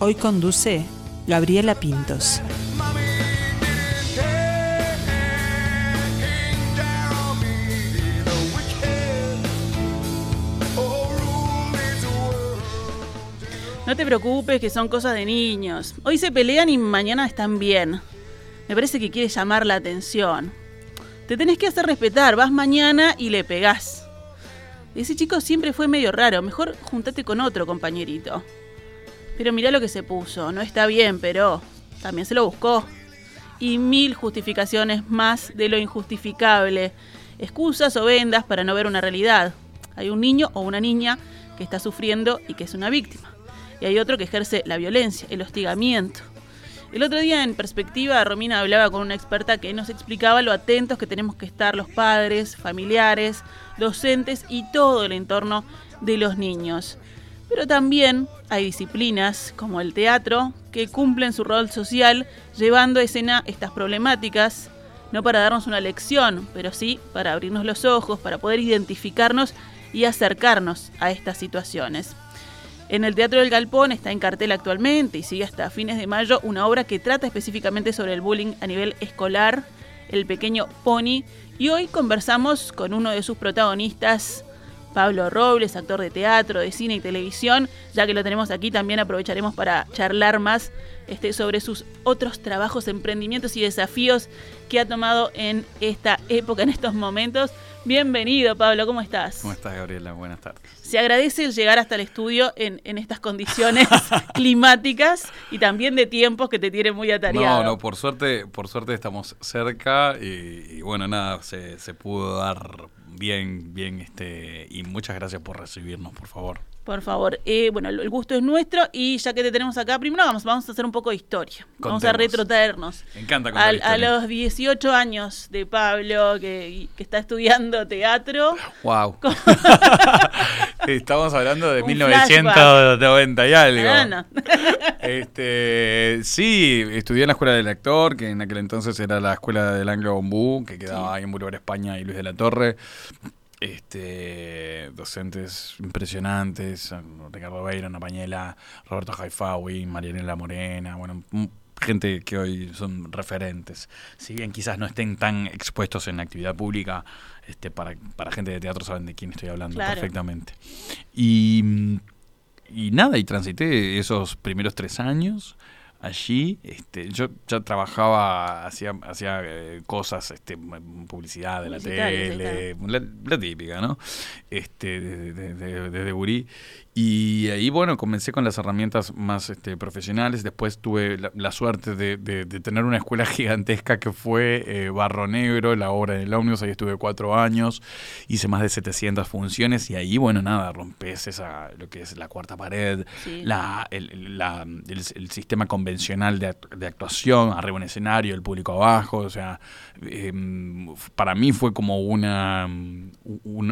Hoy conduce Gabriela Pintos. No te preocupes, que son cosas de niños. Hoy se pelean y mañana están bien. Me parece que quiere llamar la atención. Te tenés que hacer respetar, vas mañana y le pegás. Ese chico siempre fue medio raro, mejor juntate con otro compañerito. Pero mirá lo que se puso, no está bien, pero también se lo buscó. Y mil justificaciones más de lo injustificable. Excusas o vendas para no ver una realidad. Hay un niño o una niña que está sufriendo y que es una víctima. Y hay otro que ejerce la violencia, el hostigamiento. El otro día en perspectiva, Romina hablaba con una experta que nos explicaba lo atentos que tenemos que estar los padres, familiares, docentes y todo el entorno de los niños. Pero también hay disciplinas como el teatro que cumplen su rol social llevando a escena estas problemáticas, no para darnos una lección, pero sí para abrirnos los ojos, para poder identificarnos y acercarnos a estas situaciones. En el Teatro del Galpón está en cartel actualmente y sigue hasta fines de mayo una obra que trata específicamente sobre el bullying a nivel escolar, El Pequeño Pony, y hoy conversamos con uno de sus protagonistas, Pablo Robles, actor de teatro, de cine y televisión. Ya que lo tenemos aquí, también aprovecharemos para charlar más este, sobre sus otros trabajos, emprendimientos y desafíos que ha tomado en esta época, en estos momentos. Bienvenido, Pablo, ¿cómo estás? ¿Cómo estás, Gabriela? Buenas tardes. Se agradece el llegar hasta el estudio en, en estas condiciones climáticas y también de tiempos que te tienen muy atareado. No, no, por suerte, por suerte estamos cerca y, y bueno, nada, se, se pudo dar bien, bien, este, y muchas gracias por recibirnos, por favor. Por favor, eh, bueno, el gusto es nuestro y ya que te tenemos acá, primero vamos, vamos a hacer un poco de historia. Vamos a retrotraernos. Me encanta contar a los 18 años de Pablo, que, que está estudiando teatro. Wow. Estamos hablando de Un 1990 y algo. Ah, no. Este, sí, estudié en la escuela del actor, que en aquel entonces era la escuela del Anglo Bombú, que quedaba ahí en Boulevard España y Luis de la Torre. Este, docentes impresionantes, Ricardo Beira, Ana Pañela, Roberto Jaifawi, Marianela Morena, bueno, gente que hoy son referentes. Si bien quizás no estén tan expuestos en la actividad pública, este, para, para gente de teatro saben de quién estoy hablando Claro. perfectamente. Y y nada, y transité esos primeros tres años allí. Este, yo ya trabajaba, hacía, hacía eh, cosas, este, publicidad de la tele, la, la típica, ¿no? Este, desde de, de, Burí. Y ahí, bueno, comencé con las herramientas más este, profesionales. Después tuve la, la suerte de, de- de tener una escuela gigantesca que fue eh, Barro Negro, la obra del Omnibus. Ahí estuve cuatro años, hice más de 700 funciones. Y ahí, bueno, nada, rompes esa, lo que es la cuarta pared, Sí. la, el, el- la- el- el sistema convencional de, de actuación, arriba un escenario, el público abajo, o sea, em, para mí fue como una un, un-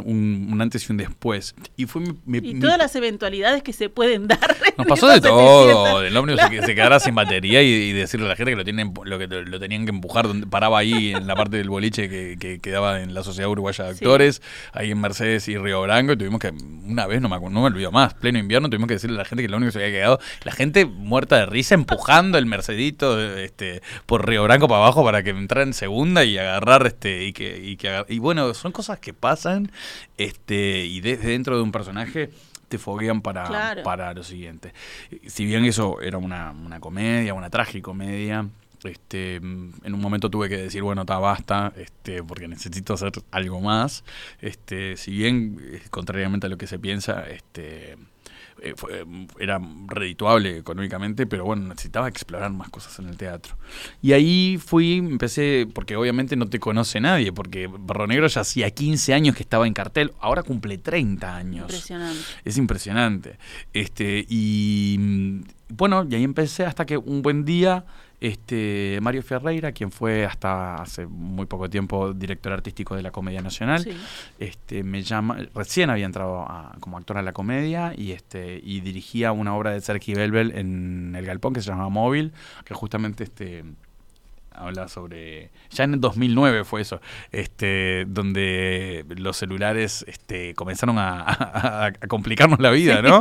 un antes y un después. Y fue mi, mi- Y mi- todas las eventualidades que se pueden dar. nos pasó de todo. 700. El ómnibus se, se quedara sin batería y, y decirle a la gente que lo tienen lo que lo tenían que empujar donde paraba ahí en la parte del boliche que, que quedaba en la Sociedad Uruguaya de Sí. Actores, ahí en Mercedes y Río Branco, y tuvimos que una vez no me no me olvido más, pleno invierno tuvimos que decirle a la gente que el ómnibus se había quedado, la gente muerta de risa empujando el Mercedito este por Río Branco para abajo para que entrara en segunda y agarrar este y que y que y bueno, son cosas que pasan este y desde dentro de un personaje te foguean para, Claro. para lo siguiente. Si bien eso era una, una comedia, una tragicomedia, Este, mm, en un momento tuve que decir, bueno, está basta, este, porque necesito hacer algo más. Este, si bien, eh, contrariamente a lo que se piensa, este, eh, fue- eh, era redituable económicamente, pero bueno, necesitaba explorar más cosas en el teatro. Y ahí fui, empecé, porque obviamente no te conoce nadie, porque Barro Negro ya hacía 15 años que estaba en cartel, ahora cumple 30 años. Impresionante. Es impresionante. Este, y mm, bueno, y ahí empecé hasta que un buen día, este, Mario Ferreira, quien fue hasta hace muy poco tiempo director artístico de la Comedia Nacional, Sí. este, me llama, recién había entrado a- como actor a la comedia y este, y dirigía una obra de Sergi Belbel en el Galpón que se llamaba Móvil, que justamente este habla sobre ya en el 2009 fue eso este donde los celulares este comenzaron a, a- a complicarnos la vida no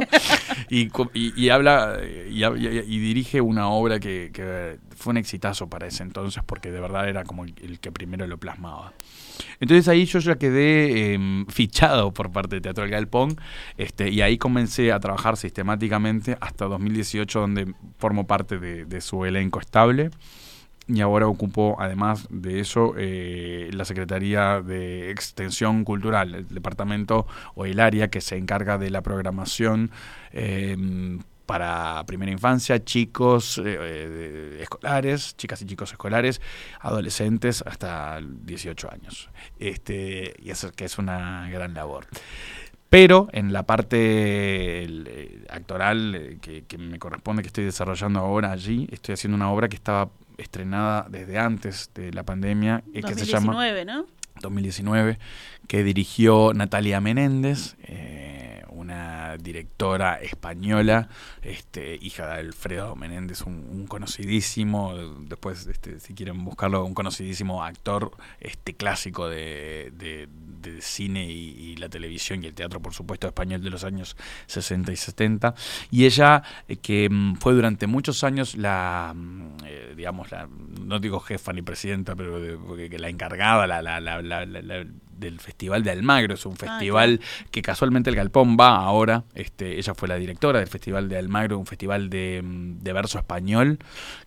y, y- y habla y, dirige una obra que, que fue un exitazo para ese entonces porque de verdad era como el, el que primero lo plasmaba. Entonces ahí yo ya quedé em, fichado por parte de Teatro del Galpón este, y ahí comencé a trabajar sistemáticamente hasta 2018 donde formo parte de, de su elenco estable y ahora ocupo, además de eso, eh, la Secretaría de Extensión Cultural, el departamento o el área que se encarga de la programación eh, para primera infancia, chicos eh, eh, escolares, chicas y chicos escolares, adolescentes hasta 18 años. Este, y eso que es una gran labor. Pero en la parte actoral que me corresponde, que estoy desarrollando ahora allí, estoy haciendo una obra que estaba estrenada desde antes de la pandemia, eh, que se llama 2019, ¿no? 2019, que dirigió Natalia Menéndez, eh, una directora española, este, hija de Alfredo Menéndez, un, un conocidísimo, después este, si quieren buscarlo, un conocidísimo actor este, clásico de, de- de cine y, la televisión y el teatro, por supuesto, español de los años 60 y 70. Y ella, eh, que mm, fue durante muchos años la, mm, eh, digamos, la, no digo jefa ni presidenta, pero de- que la encargada la- la- la- del Festival de Almagro. Es un Ah, festival que casualmente el Galpón va ahora. Este, ella fue la directora del Festival de Almagro, un festival de, mm, de verso español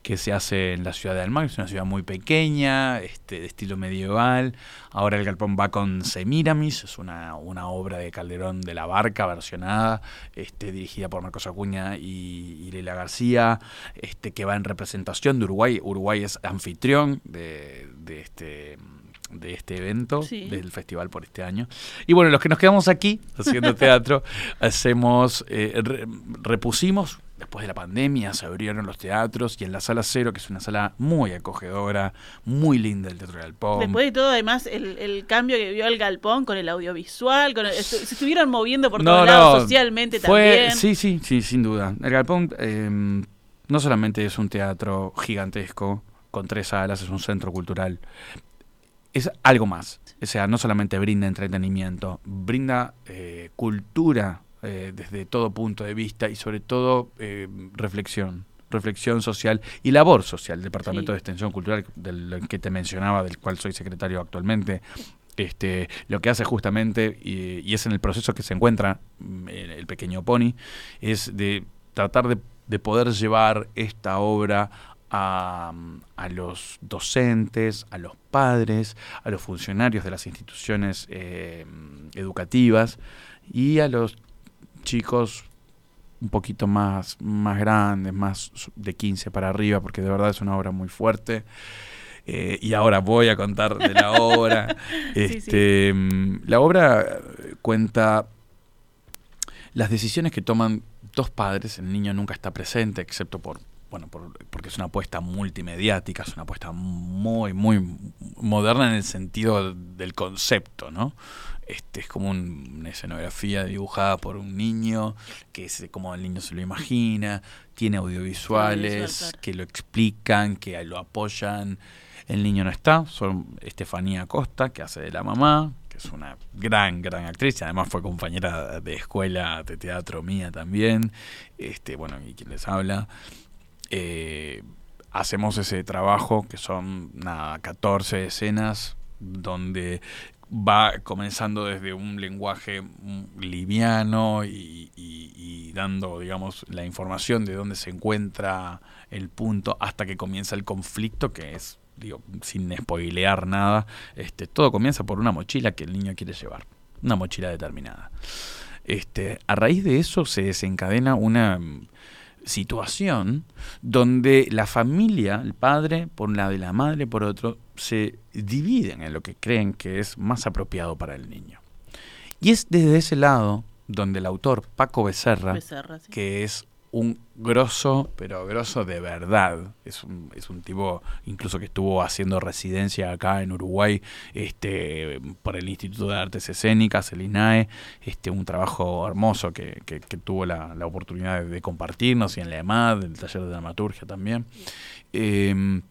que se hace en la ciudad de Almagro. Es una ciudad muy pequeña, este, de estilo medieval. Ahora el Galpón va con Semiramis, es una, una obra de Calderón de la Barca versionada, este, dirigida por Marcos Acuña y, y Leila García, este, que va en representación de Uruguay. Uruguay es anfitrión de, de este de este evento, Sí. del festival por este año. Y bueno, los que nos quedamos aquí haciendo teatro, hacemos, eh, re- repusimos, después de la pandemia, se abrieron los teatros y en la sala cero, que es una sala muy acogedora, muy linda el Teatro del Galpón. Después de todo, además, el, el cambio que vio el galpón con el audiovisual, con el- estu- se estuvieron moviendo por No, todos no, lados, socialmente fue- también. Sí, sí, sí, sin duda. El Galpón eh, no solamente es un teatro gigantesco con tres salas, es un centro cultural. Es algo más. O sea, no solamente brinda entretenimiento, brinda eh, cultura eh, desde todo punto de vista y sobre todo eh, reflexión reflexión social y labor social, Departamento Sí. de Extensión Cultural, del que te mencionaba, del cual soy secretario actualmente, este, lo que hace justamente, y, y es en el proceso que se encuentra mm, el, el pequeño Pony, es de tratar de, de poder llevar esta obra a, a los docentes, a los padres, a los funcionarios de las instituciones eh, educativas y a los chicos un poquito más, más grandes, más de 15 para arriba, porque de verdad es una obra muy fuerte. Eh, y ahora voy a contar de la obra. Sí, este, mm, La obra cuenta las decisiones que toman dos padres. El niño nunca está presente, excepto por, bueno, por, porque es una apuesta multimediática, es una apuesta muy, muy moderna en el sentido del concepto, ¿no? Este es como un- una escenografía dibujada por un niño, que es como el niño se lo imagina, tiene audiovisuales que lo explican, que lo apoyan. El niño no está, son Estefanía Costa, que hace de la mamá, que es una gran, gran actriz, y además fue compañera de escuela de teatro mía también, este, bueno, y quien les habla. Eh, hacemos ese trabajo, que son nada, 14 escenas, donde va comenzando desde un lenguaje mm, liviano y, dando, digamos, la información de dónde se encuentra el punto hasta que comienza el conflicto, que es, digo, sin spoilear nada, este, todo comienza por una mochila que el niño quiere llevar, una mochila determinada. Este, a raíz de eso se desencadena una situación donde la familia, el padre por un lado y la madre por otro, se dividen en lo que creen que es más apropiado para el niño. Y es desde ese lado donde el autor Paco Becerra, Becerra, sí. que es un grosso, pero grosso de verdad. Es un, es un tipo, incluso que estuvo haciendo residencia acá en Uruguay, este, por el Instituto de Artes Escénicas, el INAE, este, un trabajo hermoso que, que- tuvo la, la oportunidad de, compartirnos y en la EMAD, el taller de dramaturgia también. Eh,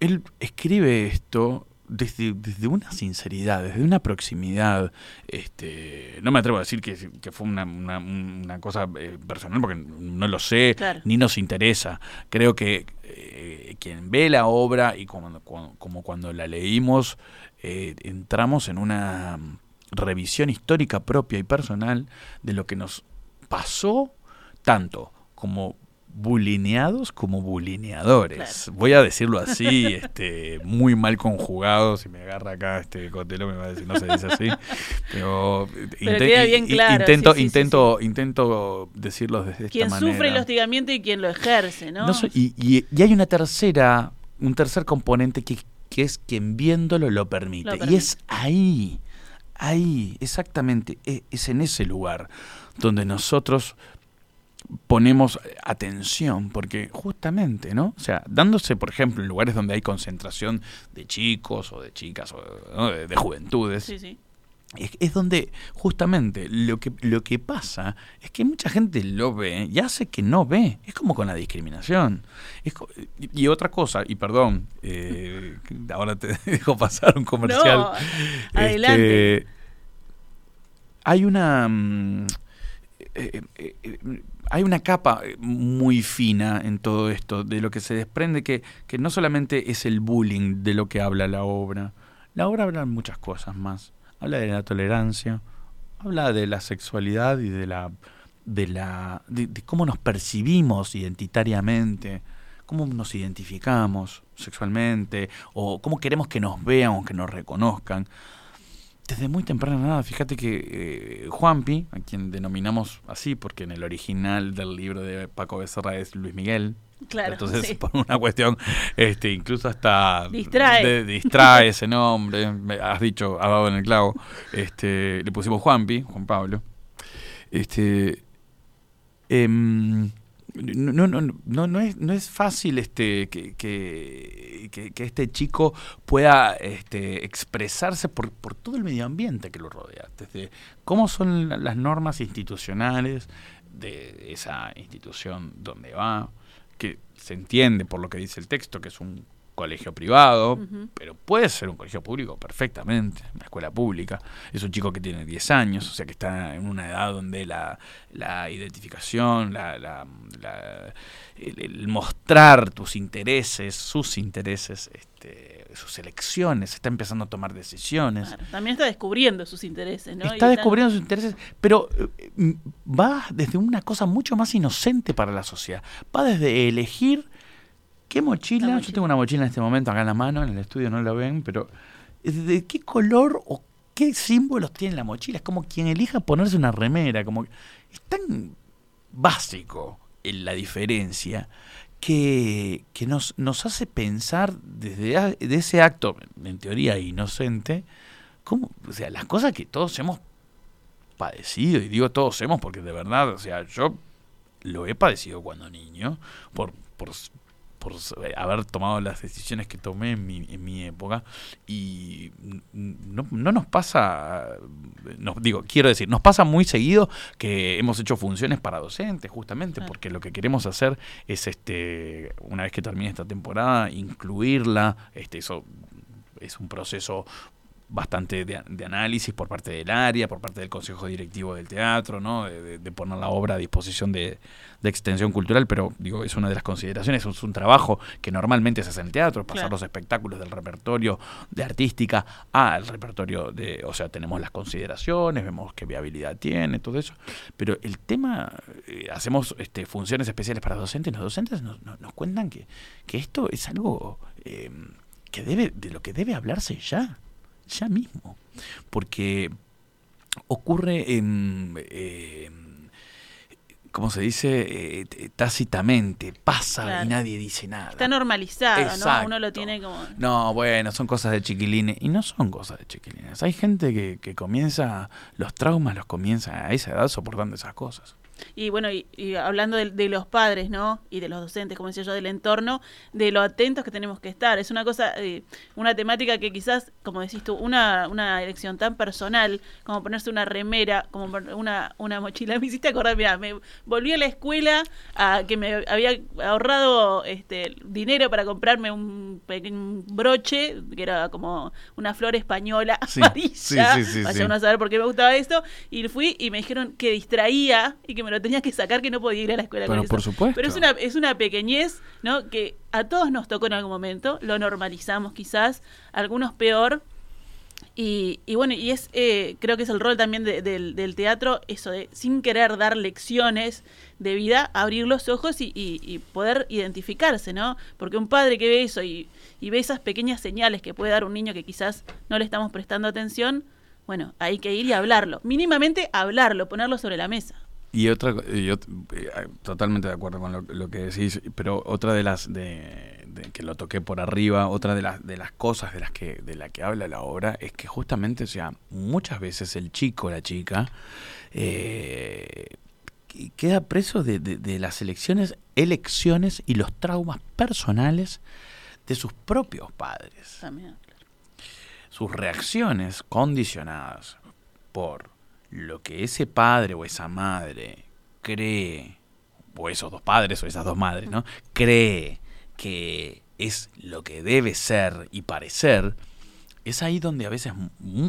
él escribe esto desde, desde una sinceridad, desde una proximidad. Este, no me atrevo a decir que, que fue una, una- una cosa eh, personal porque no lo sé, Claro. ni nos interesa. Creo que eh, quien ve la obra y como, como, como cuando la leímos, eh, entramos en una revisión histórica propia y personal de lo que nos pasó tanto como bulineados como bulineadores. Claro. Voy a decirlo así, este, muy mal conjugado. Si me agarra acá este cotelo me va a decir no se dice así. Pero, Pero queda bien claro, Intento, sí, sí, sí, intento, intento decirlo desde Quien esta sufre el manera. hostigamiento y quien lo ejerce, ¿no? No soy- y, y- y hay una tercera, un tercer componente que, que es quien viéndolo lo permite. Lo Y es ahí, ahí, exactamente, e- es en ese lugar donde nosotros ponemos atención, porque justamente, ¿no? O sea, dándose, por ejemplo, en lugares donde hay concentración de chicos o de chicas o ¿no? de, de juventudes, Sí, sí. es, es donde justamente lo que, lo que pasa es que mucha gente lo ve y hace que no ve. Es como con la discriminación. Es y, y otra cosa, y perdón, eh, ahora te dejo pasar un comercial. No, adelante. Este, hay una... mm, eh, eh, eh, hay una capa eh, muy fina en todo esto, de lo que se desprende que, que no solamente es el bullying de lo que habla la obra, la obra habla muchas cosas más. Habla de la tolerancia, habla de la sexualidad y de la de la de cómo nos percibimos identitariamente, cómo nos identificamos sexualmente o cómo queremos que nos vean o que nos reconozcan. Desde muy temprana nada, fíjate que eh, Juanpi, a quien denominamos así, porque en el original del libro de Paco Becerra es Luis Miguel, Claro, entonces, sí. por una cuestión, este, incluso hasta Distrae. de- distrae ese nombre. Has dicho, ha dado en el clavo. Este, le pusimos Juanpi, Juan Pablo. Este, em, no, no, no, no, es, no es fácil este, que, que, que- este chico pueda este, expresarse por, por todo el medio ambiente que lo rodea. Desde cómo son la- las normas institucionales de esa institución donde va, que se entiende por lo que dice el texto que es un colegio privado, pero puede ser un colegio público perfectamente, una escuela pública. Es un chico que tiene 10 años, o sea que está en una edad donde la, la identificación, la, la- la- el, el mostrar tus intereses, sus intereses, este, sus elecciones, está empezando a tomar decisiones. Claro, También está descubriendo sus intereses, ¿no? Y Está descubriendo sus intereses, pero eh, mm, va desde una cosa mucho más inocente para la sociedad. Va desde elegir qué mochila. La Yo tengo una mochila en este momento acá en la mano, en el estudio no la ven, pero de qué color o qué símbolos tiene la mochila. Es como quien elija ponerse una remera. Como es tan básico en la diferencia que, que nos, nos hace pensar desde a- de ese acto, en teoría inocente, cómo, o sea, las cosas que todos hemos padecido, y digo todos hemos porque de verdad, o sea, yo lo he padecido cuando niño, por, por, por haber tomado las decisiones que tomé en mi, en mi época, y no, no nos pasa, nos, digo, quiero decir, nos pasa muy seguido que hemos hecho funciones para docentes, justamente, porque lo que queremos hacer es, este una vez que termine esta temporada, incluirla, este eso es un proceso bastante de, de análisis por parte del área, por parte del consejo directivo del teatro, ¿no? de, poner la obra a disposición de, de extensión cultural, pero digo, es una de las consideraciones, es un trabajo que normalmente se hace en el teatro, pasar Claro. los espectáculos del repertorio de artística al repertorio de, o sea, tenemos las consideraciones, vemos qué viabilidad tiene, todo eso, pero el tema, eh, hacemos este, funciones especiales para docentes, los docentes nos, nos- nos cuentan que, que esto es algo eh, que debe, de lo que debe hablarse ya, ya mismo, porque ocurre en... eh, ¿Cómo se dice? Eh, tácitamente, pasa Claro. y nadie dice nada. Está normalizado, ¿no? Uno lo tiene como... No, bueno, son cosas de chiquilines. Y no son cosas de chiquilines. Hay gente que, que comienza, los traumas los comienza a esa edad soportando esas cosas. Y bueno, y, y hablando de, de los padres, ¿no? Y de los docentes, como decía yo, del entorno, de lo atentos que tenemos que estar. Es una cosa, eh, una temática que quizás, como decís tú, una, una elección tan personal como ponerse una remera, como una, una mochila. Me hiciste acordar, mira, me volví a la escuela a que me había ahorrado este dinero para comprarme un pequeño broche, que era como una flor española Sí, amarilla. sí, sí, sí, Vaya sí. uno a saber por qué me gustaba esto. Y fui y me dijeron que distraía y que me lo tenía que sacar, que no podía ir a la escuela Pero con por eso. supuesto. Pero es una, es una pequeñez, ¿no? Que a todos nos tocó en algún momento, lo normalizamos quizás, algunos peor. Y, y bueno, y es eh, creo que es el rol también de- del, del teatro, eso de sin querer dar lecciones de vida, abrir los ojos y, y- y poder identificarse, ¿no? Porque un padre que ve eso y, y ve esas pequeñas señales que puede dar un niño que quizás no le estamos prestando atención, bueno, hay que ir y hablarlo. Mínimamente hablarlo, ponerlo sobre la mesa. Y otra, eh, totalmente de acuerdo con lo, lo que decís, pero otra de las de, de que lo toqué por arriba, otra de las de las cosas de las que de la que habla la obra es que justamente, o sea, muchas veces el chico, la chica, eh, que- queda preso de, de- de las elecciones, elecciones y los traumas personales de sus propios padres También. sus reacciones condicionadas por lo que ese padre o esa madre cree, o esos dos padres o esas dos madres, ¿no? Cree que es lo que debe ser y parecer, es ahí donde a veces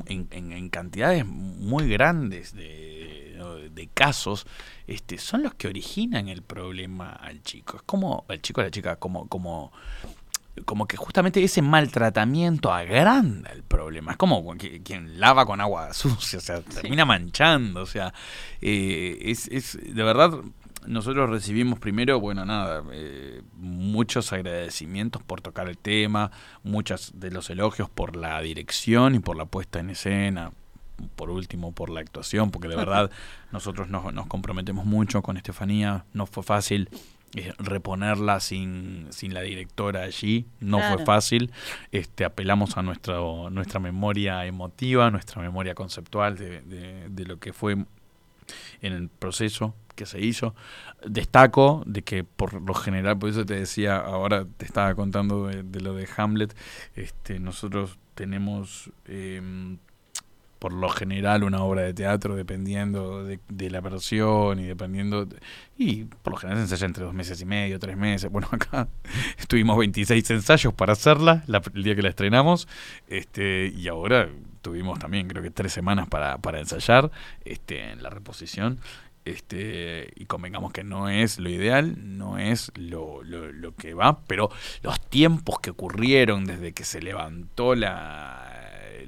en, cantidades muy grandes de, de casos este, son los que originan el problema al chico. Es como, al chico o a la chica, como, como como que justamente ese maltratamiento agranda el problema. Es como que- quien lava con agua sucia, o sea, termina manchando, o sea, eh, es, es de verdad. Nosotros recibimos primero, bueno, nada, eh, muchos agradecimientos por tocar el tema, muchos de los elogios por la dirección y por la puesta en escena, por último por la actuación, porque de verdad nosotros nos, nos comprometemos mucho con Estefanía, no fue fácil reponerla sin, sin la directora allí, no Claro. fue fácil, este, apelamos a nuestro, nuestra memoria emotiva, nuestra memoria conceptual de, de- de lo que fue en el proceso que se hizo. Destaco de que por lo general, por eso te decía, ahora te estaba contando de, de lo de Hamlet, este, nosotros tenemos em, por lo general una obra de teatro dependiendo de, de la versión y dependiendo de- y por lo general se ensaya entre dos meses y medio, tres meses. Bueno, acá estuvimos 26 ensayos para hacerla la- el día que la estrenamos este y ahora tuvimos también creo que tres semanas para, para ensayar este en la reposición este y convengamos que no es lo ideal, no es lo, lo, lo que va, pero los tiempos que ocurrieron desde que se levantó la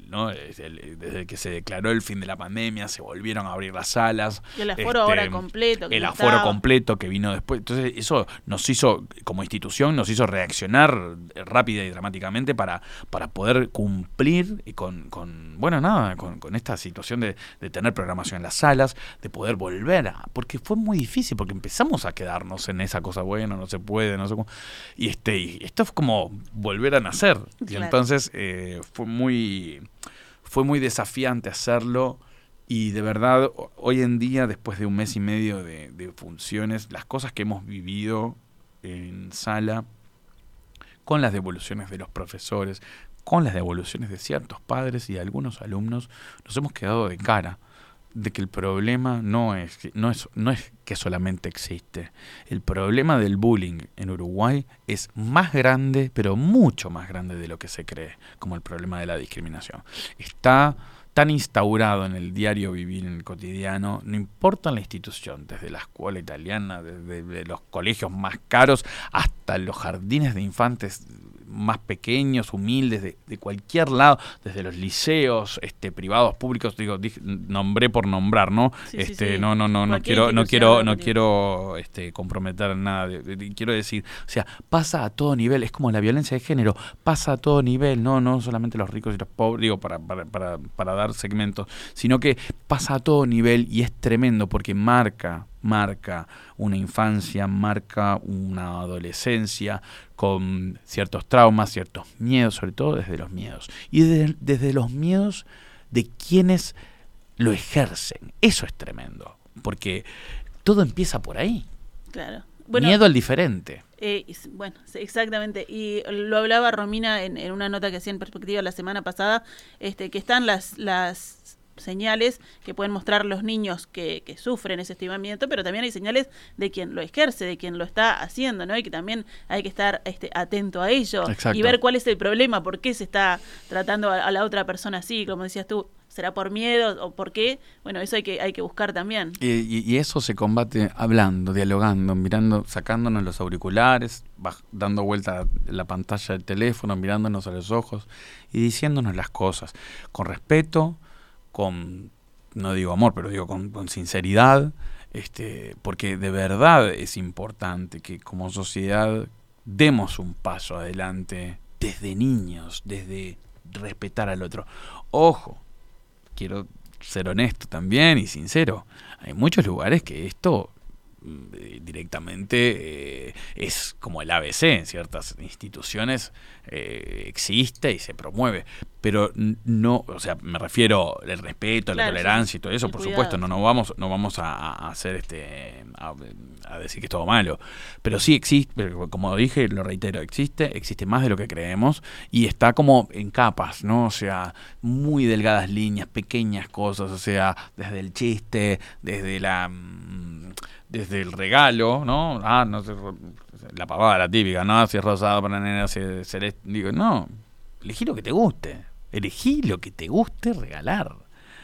¿no? Desde que se declaró el fin de la pandemia, se volvieron a abrir las salas. Y el aforo este, ahora completo. que el aforo estaba. completo que vino después. Entonces, eso nos hizo, como institución, nos hizo reaccionar rápida y dramáticamente para, para poder cumplir y con, con, bueno, nada, con, con esta situación de, de tener programación en las salas, de poder volver a. Porque fue muy difícil, porque empezamos a quedarnos en esa cosa, bueno, no se puede, no sé cómo. Y, este, y esto es como volver a nacer. Y Claro. entonces eh, fue muy fue muy desafiante hacerlo y de verdad ho- hoy en día, después de un mes y medio de, de funciones, las cosas que hemos vivido en sala, con las devoluciones de los profesores, con las devoluciones de ciertos padres y de algunos alumnos, nos hemos quedado de cara. De que el problema no es, no es, no es que solamente existe. El problema del bullying en Uruguay es más grande, pero mucho más grande de lo que se cree, como el problema de la discriminación. Está tan instaurado en el diario vivir, en el cotidiano, no importa la institución, desde la escuela italiana, desde de los colegios más caros hasta los jardines de infantes más pequeños, humildes, de, de cualquier lado, desde los liceos, este, privados, públicos, digo, dije- nombré por nombrar, ¿no? Sí, este, sí. no, no, no, no quiero, no quiero, no quiero este, comprometer nada. de- de- de- quiero decir, o sea, pasa a todo nivel, es como la violencia de género, pasa a todo nivel, no, no solamente los ricos y los pobres, digo, para, para, para, para dar segmentos, sino que pasa a todo nivel y es tremendo porque marca, marca una infancia, marca una adolescencia con ciertos traumas, ciertos miedos, sobre todo desde los miedos. Y desde, desde los miedos de quienes lo ejercen. Eso es tremendo, porque todo empieza por ahí. Claro. Bueno, Miedo al diferente. Eh, bueno, exactamente. Y lo hablaba Romina en, en una nota que hacía en perspectiva la semana pasada, este, que están las, las señales que pueden mostrar los niños que, que sufren ese estimamiento, pero también hay señales de quien lo ejerce, de quien lo está haciendo, ¿no? Y que también hay que estar este, atento a ello Exacto. y ver cuál es el problema, por qué se está tratando a, a la otra persona así, como decías tú, ¿será por miedo o por qué? Bueno, eso hay que, hay que buscar también. Y, y- y eso se combate hablando, dialogando, mirando, sacándonos los auriculares, baj- dando vuelta la pantalla del teléfono, mirándonos a los ojos y diciéndonos las cosas con respeto, con, no digo amor, pero digo con, sinceridad, este, porque de verdad es importante que como sociedad demos un paso adelante desde niños, desde respetar al otro. Ojo, quiero ser honesto también y sincero. Hay muchos lugares que esto directamente eh, es como el ABC en ciertas instituciones eh, existe y se promueve. Pero no o sea me refiero al respeto a la Claro, sí, tolerancia y todo eso el por cuidado, supuesto no no vamos no vamos a, a hacer este a, a decir que es todo malo. Pero sí existe como dije lo reitero existe existe más de lo que creemos y está como en capas no o sea muy delgadas líneas pequeñas cosas o sea desde el chiste desde la mm, desde el regalo no ah no sé la pavada la típica no si es rosado para nena si es celeste digo no elegí lo que te guste elegí lo que te guste regalar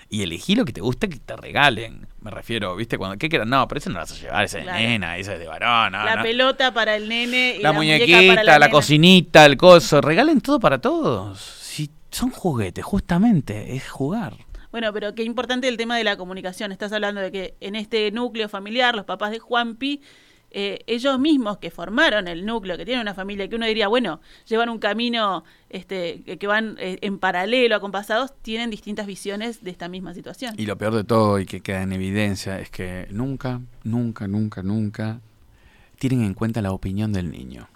y elegí lo que te guste que te regalen. Me refiero, ¿viste? Cuando, ¿Qué quieras? No, pero ese no lo vas a llevar, ese es de Claro. nena, ese es de varón. no, la no. pelota para el nene y La, muñequita, para la, la, cocinita, el coso. Regalen todo para todos. Si son juguetes, justamente, es jugar. Bueno, pero qué importante el tema de la comunicación. Estás hablando de que en este núcleo familiar, los papás de Juanpi, eh, ellos mismos que formaron el núcleo, que tienen una familia, que uno diría, bueno, llevan un camino este, que, van eh, en paralelo, acompasados, tienen distintas visiones de esta misma situación. Y lo peor de todo y que queda en evidencia es que nunca, nunca, nunca, nunca tienen en cuenta la opinión del niño.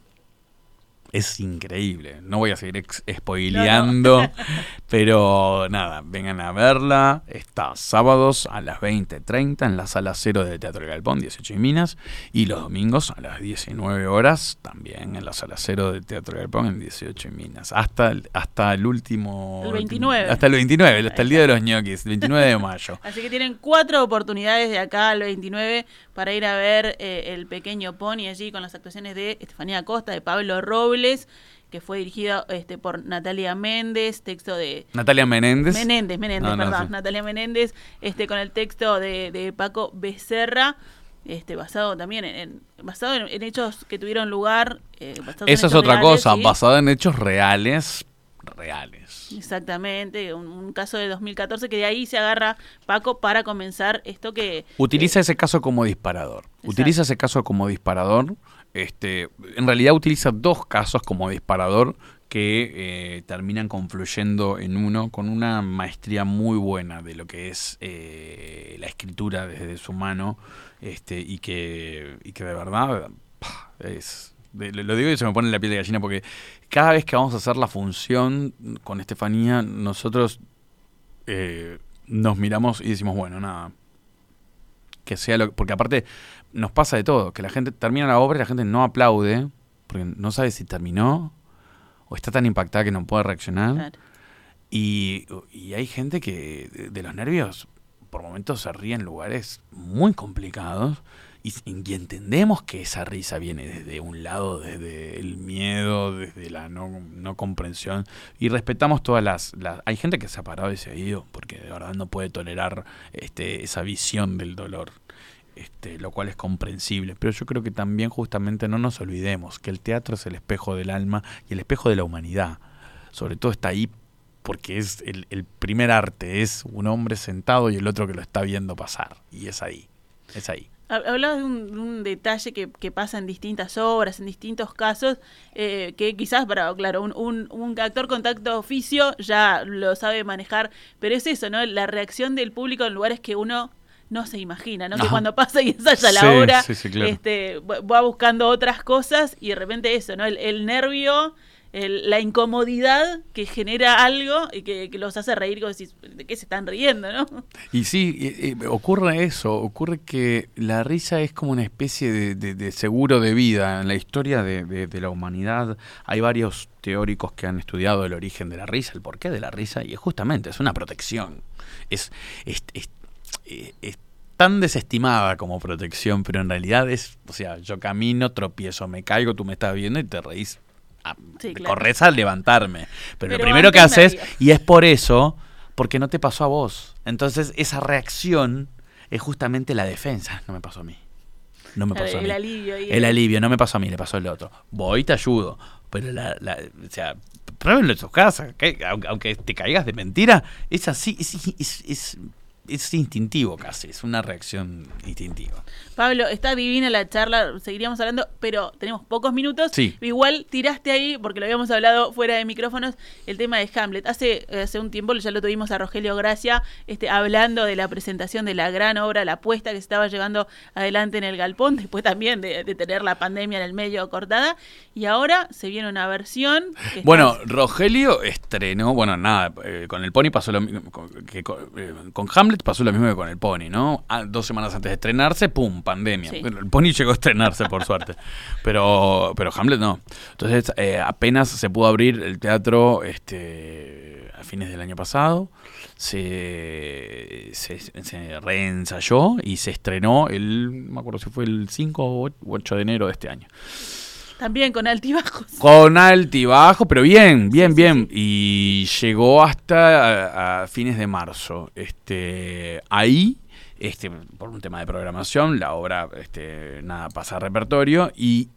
Es increíble. No voy a seguir spoileando, pero nada, vengan a verla. Está sábados a las 20.30 en la sala cero de Teatro del Galpón, 18 y Minas, y los domingos a las 19 horas también en la sala cero de Teatro del Galpón en 18 y Minas. Hasta el, hasta el último... El 29. Hasta el 29, hasta el día de los ñoquis, el 29 de mayo. Así que tienen cuatro oportunidades de acá al 29 para ir a ver eh, El Pequeño Pony allí con las actuaciones de Estefanía Costa, de Pablo Robles, que fue dirigido este, por Natalia Méndez, texto de... Natalia Menéndez. Menéndez, Menéndez, No, no, perdón, sí. Natalia Menéndez, este, con el texto de, de Paco Becerra, este, basado también en, en- basado en, en hechos que tuvieron lugar. eh, Esa es otra reales, cosa, ¿sí? basada en hechos reales, reales. Exactamente, un, un caso de 2014 que de ahí se agarra Paco para comenzar esto que... Utiliza ese caso como disparador. Utiliza ese caso como disparador. Este, en realidad utiliza dos casos como disparador que eh, terminan confluyendo en uno con una maestría muy buena de lo que es eh, la escritura desde su mano este, y, que, y que de verdad es... lo digo y se me pone la piel de gallina porque cada vez que vamos a hacer la función con Estefanía, nosotros eh, nos miramos y decimos, bueno, nada, que sea lo porque aparte nos pasa de todo, que la gente termina la obra y la gente no aplaude porque no sabe si terminó o está tan impactada que no puede reaccionar Claro. y, y hay gente que de, de los nervios por momentos se ríe en lugares muy complicados y, y entendemos que esa risa viene desde un lado, desde el miedo, desde la no, no comprensión y respetamos todas las, las- Hay gente que se ha parado y se ha ido porque de verdad no puede tolerar este, esa visión del dolor. Este, lo cual es comprensible, pero yo creo que también justamente no nos olvidemos que el teatro es el espejo del alma y el espejo de la humanidad. Sobre todo está ahí porque es el, primer arte, es un hombre sentado y el otro que lo está viendo pasar. Y es ahí, es ahí. Hab- Hablabas de un, de un detalle que, pasa en distintas obras, en distintos casos, eh, que quizás, para, claro, un actor con tacto oficio ya lo sabe manejar, pero es eso, ¿no? La reacción del público en lugares que uno no se imagina, ¿no? Que cuando pasa y ensaya la Sí, obra, sí, sí, claro. este, va buscando otras cosas y de repente eso, ¿no? El, el nervio, el- la incomodidad que genera algo y que, que los hace reír, como decís, ¿de qué se están riendo, no? Y sí, eh, eh, ocurre eso, ocurre que la risa es como una especie de, de- de seguro de vida. En la historia de, de- la humanidad hay varios teóricos que han estudiado el origen de la risa, el porqué de la risa, y es justamente, es una protección. Es, es, es- eh, es tan desestimada como protección, pero en realidad es, o sea, yo camino, tropiezo, me caigo, tú me estás viendo y te reís. Ah, Sí, te claro. corres a levantarme. Pero, Pero lo primero que haces, y es por eso, porque no te pasó a vos. Entonces, esa reacción es justamente la defensa. No me pasó a mí. No me pasó a el mí. alivio ahí. El alivio, no me pasó a mí, le pasó al otro. Voy y te ayudo. Pero la, la- o sea, pruébenlo en sus casas. que aunque, aunque te caigas de mentira, es así, es, es, es- es instintivo casi, es una reacción instintiva. Pablo, está divina la charla, seguiríamos hablando, pero tenemos pocos minutos. Sí. Igual tiraste ahí, porque lo habíamos hablado fuera de micrófonos, el tema de Hamlet. Hace, hace un tiempo ya lo tuvimos a Rogelio Gracia este, hablando de la presentación de la gran obra, la apuesta que se estaba llevando adelante en el Galpón, después también de, de tener la pandemia en el medio cortada. Y ahora se viene una versión. que Bueno, Rogelio estrenó, bueno, nada, eh, con el Pony pasó lo mismo, con, que con, eh, con Hamlet pasó lo mismo que con el Pony, ¿no? Ah, dos semanas antes de estrenarse, ¡pum!, pandemia. Sí. Bueno, el Pony llegó a estrenarse, por suerte, pero, pero Hamlet no. Entonces, eh, apenas se pudo abrir el teatro este, a fines del año pasado, se, se, se reensayó y se estrenó el, no me acuerdo si fue el 5 o 8 de enero de este año. También con altibajos. Con altibajo, pero bien, bien, Sí, sí, bien. Y llegó hasta a, a fines de marzo. Este, ahí, este, por un tema de programación, la obra, este, nada, pasa a repertorio y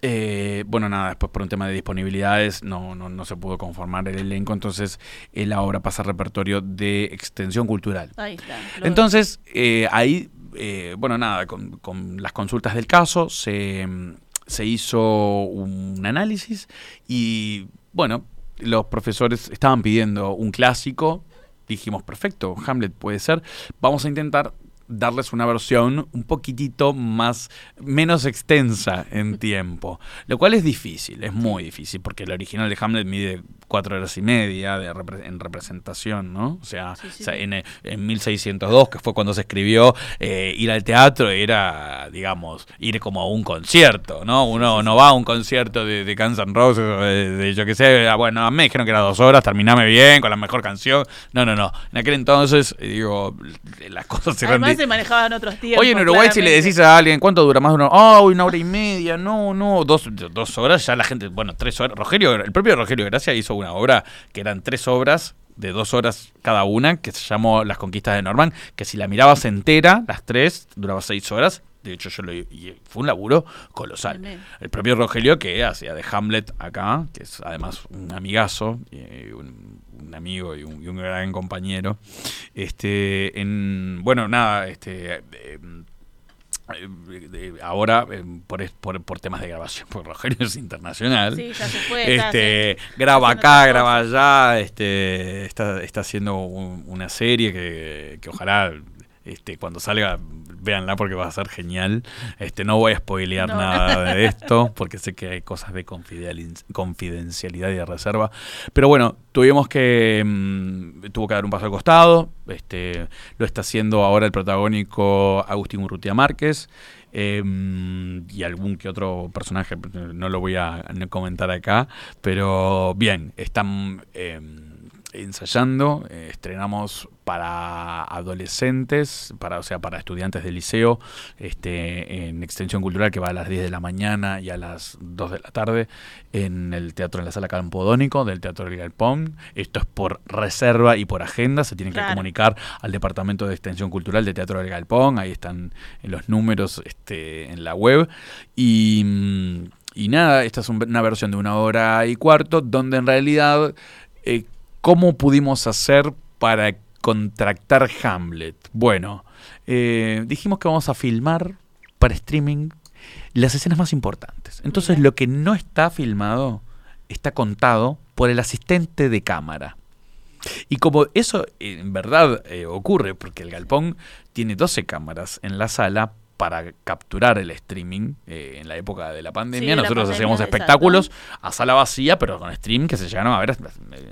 eh, bueno, nada, después por un tema de disponibilidades no, no, no se pudo conformar el elenco, entonces eh, la obra pasa a repertorio de extensión cultural. Ahí está. Entonces, eh, ahí, eh, bueno, nada, con, con las consultas del caso se, se hizo un análisis y, bueno, los profesores estaban pidiendo un clásico. Dijimos, perfecto, Hamlet puede ser. Vamos a intentar darles una versión un poquitito más, menos extensa en tiempo. Lo cual es difícil, es muy difícil, porque el original de Hamlet mide cuatro horas y media de repre- en representación, ¿no? O sea, Sí, sí, o sea, en, eh, en 1602, que fue cuando se escribió, eh, ir al teatro era, digamos, ir como a un concierto, ¿no? Uno no va a un concierto de, de Guns N' Roses, o de, de yo qué sé, ah, bueno, a mí me dijeron que era dos horas, terminame bien, con la mejor canción. No, no, no. En aquel entonces, eh, digo, las cosas eran... Además de- se manejaban otros tiempos. Oye, en Uruguay si le decís a alguien, ¿cuánto dura más de una hora? Ah, una hora y media, no, no, dos, dos horas, ya la gente, bueno, tres horas. Rogelio, el propio Rogelio Gracia hizo una obra que eran tres obras de dos horas cada una, que se llamó Las Conquistas de Norman, que si la mirabas entera, las tres, duraba seis horas. De hecho, yo lo y fue un laburo colosal. El propio Rogelio que hacía de Hamlet acá, que es además un amigazo, eh, un, un amigo y un, y un gran compañero. Este, en, bueno, nada, este, eh, eh, ahora eh, por, es- por, por temas de grabación, porque Rogelio es internacional. Sí, ya se fue. Este, graba acá, graba allá, este, está, está haciendo un- una serie que, que ojalá este, cuando salga véanla porque va a ser genial. Este, no voy a spoilear No. nada de esto porque sé que hay cosas de confidencial- confidencialidad y de reserva. Pero bueno, tuvimos que mm, tuvo que dar un paso al costado. Este, lo está haciendo ahora el protagónico Agustín Urrutia Márquez. eh, y algún que otro personaje, no lo voy a comentar acá, pero bien, están... eh, ensayando, eh, estrenamos para adolescentes, para, o sea, para estudiantes de liceo, este, en Extensión Cultural que va a las 10 de la mañana y a las 2 de la tarde, en el teatro en la sala Campodónico del Teatro del Galpón. Esto es por reserva y por agenda, se tienen que comunicar al Departamento de Extensión Cultural del Teatro del Galpón, ahí están los números este, en la web. Y, y nada, esta es un- una versión de una hora y cuarto, donde en realidad, eh, ¿cómo pudimos hacer para contractar Hamlet? Bueno, eh, dijimos que vamos a filmar para streaming las escenas más importantes. Entonces lo que no está filmado está contado por el asistente de cámara. Y como eso en verdad eh, ocurre, porque el galpón tiene 12 cámaras en la sala para capturar el streaming eh, en la época de la pandemia. Sí, la Nosotros pandemia, hacíamos exacto. espectáculos a sala vacía, pero con streaming que se llegaron a ver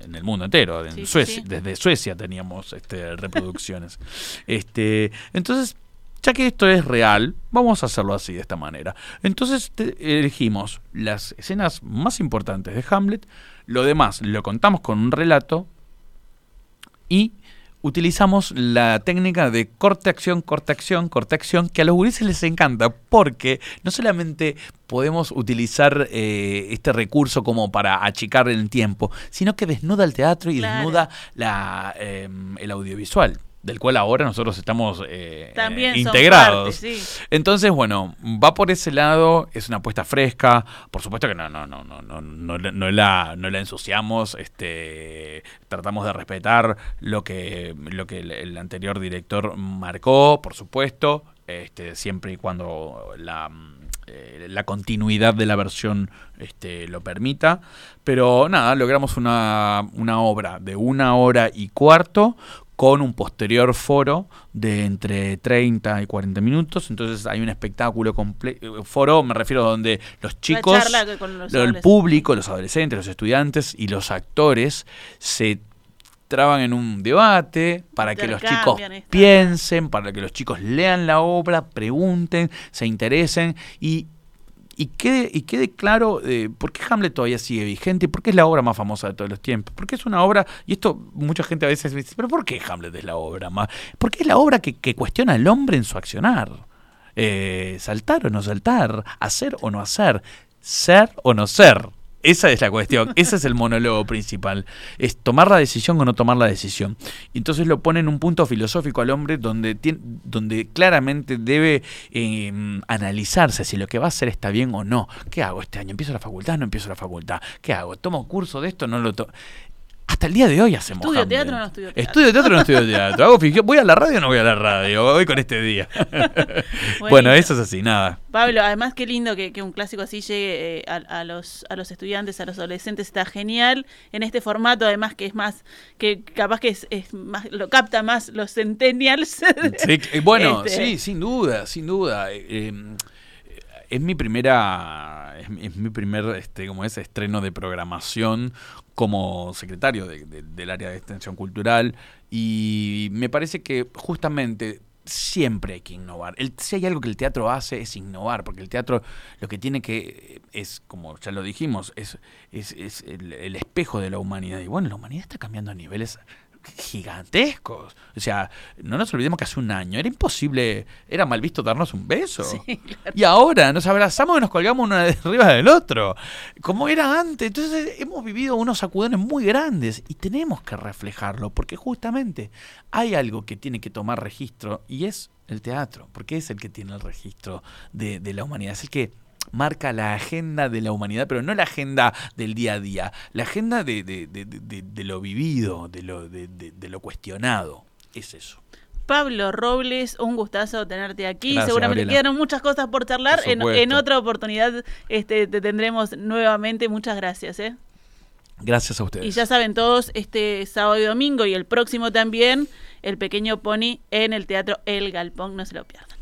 en el mundo entero. En Sí, Suecia, sí. Desde Suecia teníamos este, reproducciones. este, entonces, ya que esto es real, vamos a hacerlo así, de esta manera. Entonces elegimos las escenas más importantes de Hamlet, lo demás lo contamos con un relato y utilizamos la técnica de corte acción, corte acción, corte acción, que a los gurises les encanta porque no solamente podemos utilizar eh, este recurso como para achicar el tiempo, sino que desnuda el teatro y Claro. desnuda la, eh, el audiovisual, del cual ahora nosotros estamos eh, También integrados. parte, sí. Entonces, bueno, va por ese lado, es una apuesta fresca, por supuesto que no, no, no, no, no, no, la- no la, no la ensuciamos, este, tratamos de respetar lo que, lo que el, el anterior director marcó, por supuesto, este, siempre y cuando la, eh, la continuidad de la versión este, lo permita. Pero nada, logramos una, una obra de una hora y cuarto con un posterior foro de entre 30 y 40 minutos. Entonces hay un espectáculo completo. Foro me refiero a donde los chicos, los el público, los adolescentes, los estudiantes y los actores se traban en un debate para que los chicos piensen, para que los chicos lean la obra, pregunten, se interesen y y quede, y quede claro eh, por qué Hamlet todavía sigue vigente y por qué es la obra más famosa de todos los tiempos. Porque es una obra, y esto mucha gente a veces dice, pero ¿por qué Hamlet es la obra más? Porque es la obra que, cuestiona al hombre en su accionar. Eh, saltar o no saltar, hacer o no hacer, ser o no ser. Esa es la cuestión, ese es el monólogo principal. Es tomar la decisión o no tomar la decisión. Y entonces lo pone en un punto filosófico al hombre donde, tien- donde claramente debe eh, analizarse si lo que va a hacer está bien o no. ¿Qué hago este año? ¿Empiezo la facultad? ¿No empiezo la facultad? ¿Qué hago? ¿Tomo curso de esto? ¿No lo tomo? Hasta el día de hoy hacemos ¿Estudio Hamlet. teatro o no estudio teatro? ¿Estudio teatro o no estudio teatro? ¿Hago ficción? ¿Voy a la radio o no voy a la radio? Voy con este día. bueno, eso es así, nada. Pablo, además qué lindo que, que un clásico así llegue eh, a, a los, a los estudiantes, a los adolescentes, está genial. En este formato, además que es más, que capaz que es, es más, lo capta más los centennials. Sí, eh, bueno, Este, sí, sin duda, sin duda. Eh, eh, es mi primera, es, mi- es mi primer, este, como es, estreno de programación como secretario de- de- del área de extensión cultural y me parece que justamente siempre hay que innovar. El- si hay algo que el teatro hace es innovar, porque el teatro lo que tiene que es, como ya lo dijimos, es, es, es el espejo de la humanidad. Y bueno, la humanidad está cambiando a niveles gigantescos. O sea, no nos olvidemos que hace un año era imposible, era mal visto darnos un beso. Sí, claro. Y ahora nos abrazamos y nos colgamos uno de arriba del otro, como era antes. Entonces hemos vivido unos sacudones muy grandes y tenemos que reflejarlo, porque justamente hay algo que tiene que tomar registro y es el teatro, porque es el que tiene el registro de, de la humanidad, es el que marca la agenda de la humanidad, pero no la agenda del día a día, la agenda de, de- de- de- lo vivido, de lo, de- lo cuestionado. Es eso. Pablo Robles, un gustazo tenerte aquí. Gracias, Seguramente Gabriela. quedaron muchas cosas por charlar. Por En, en otra oportunidad este, te tendremos nuevamente. Muchas gracias. ¿eh? Gracias a ustedes. Y ya saben todos, este sábado y domingo y el próximo también, el pequeño pony en el Teatro El Galpón. No se lo pierdan.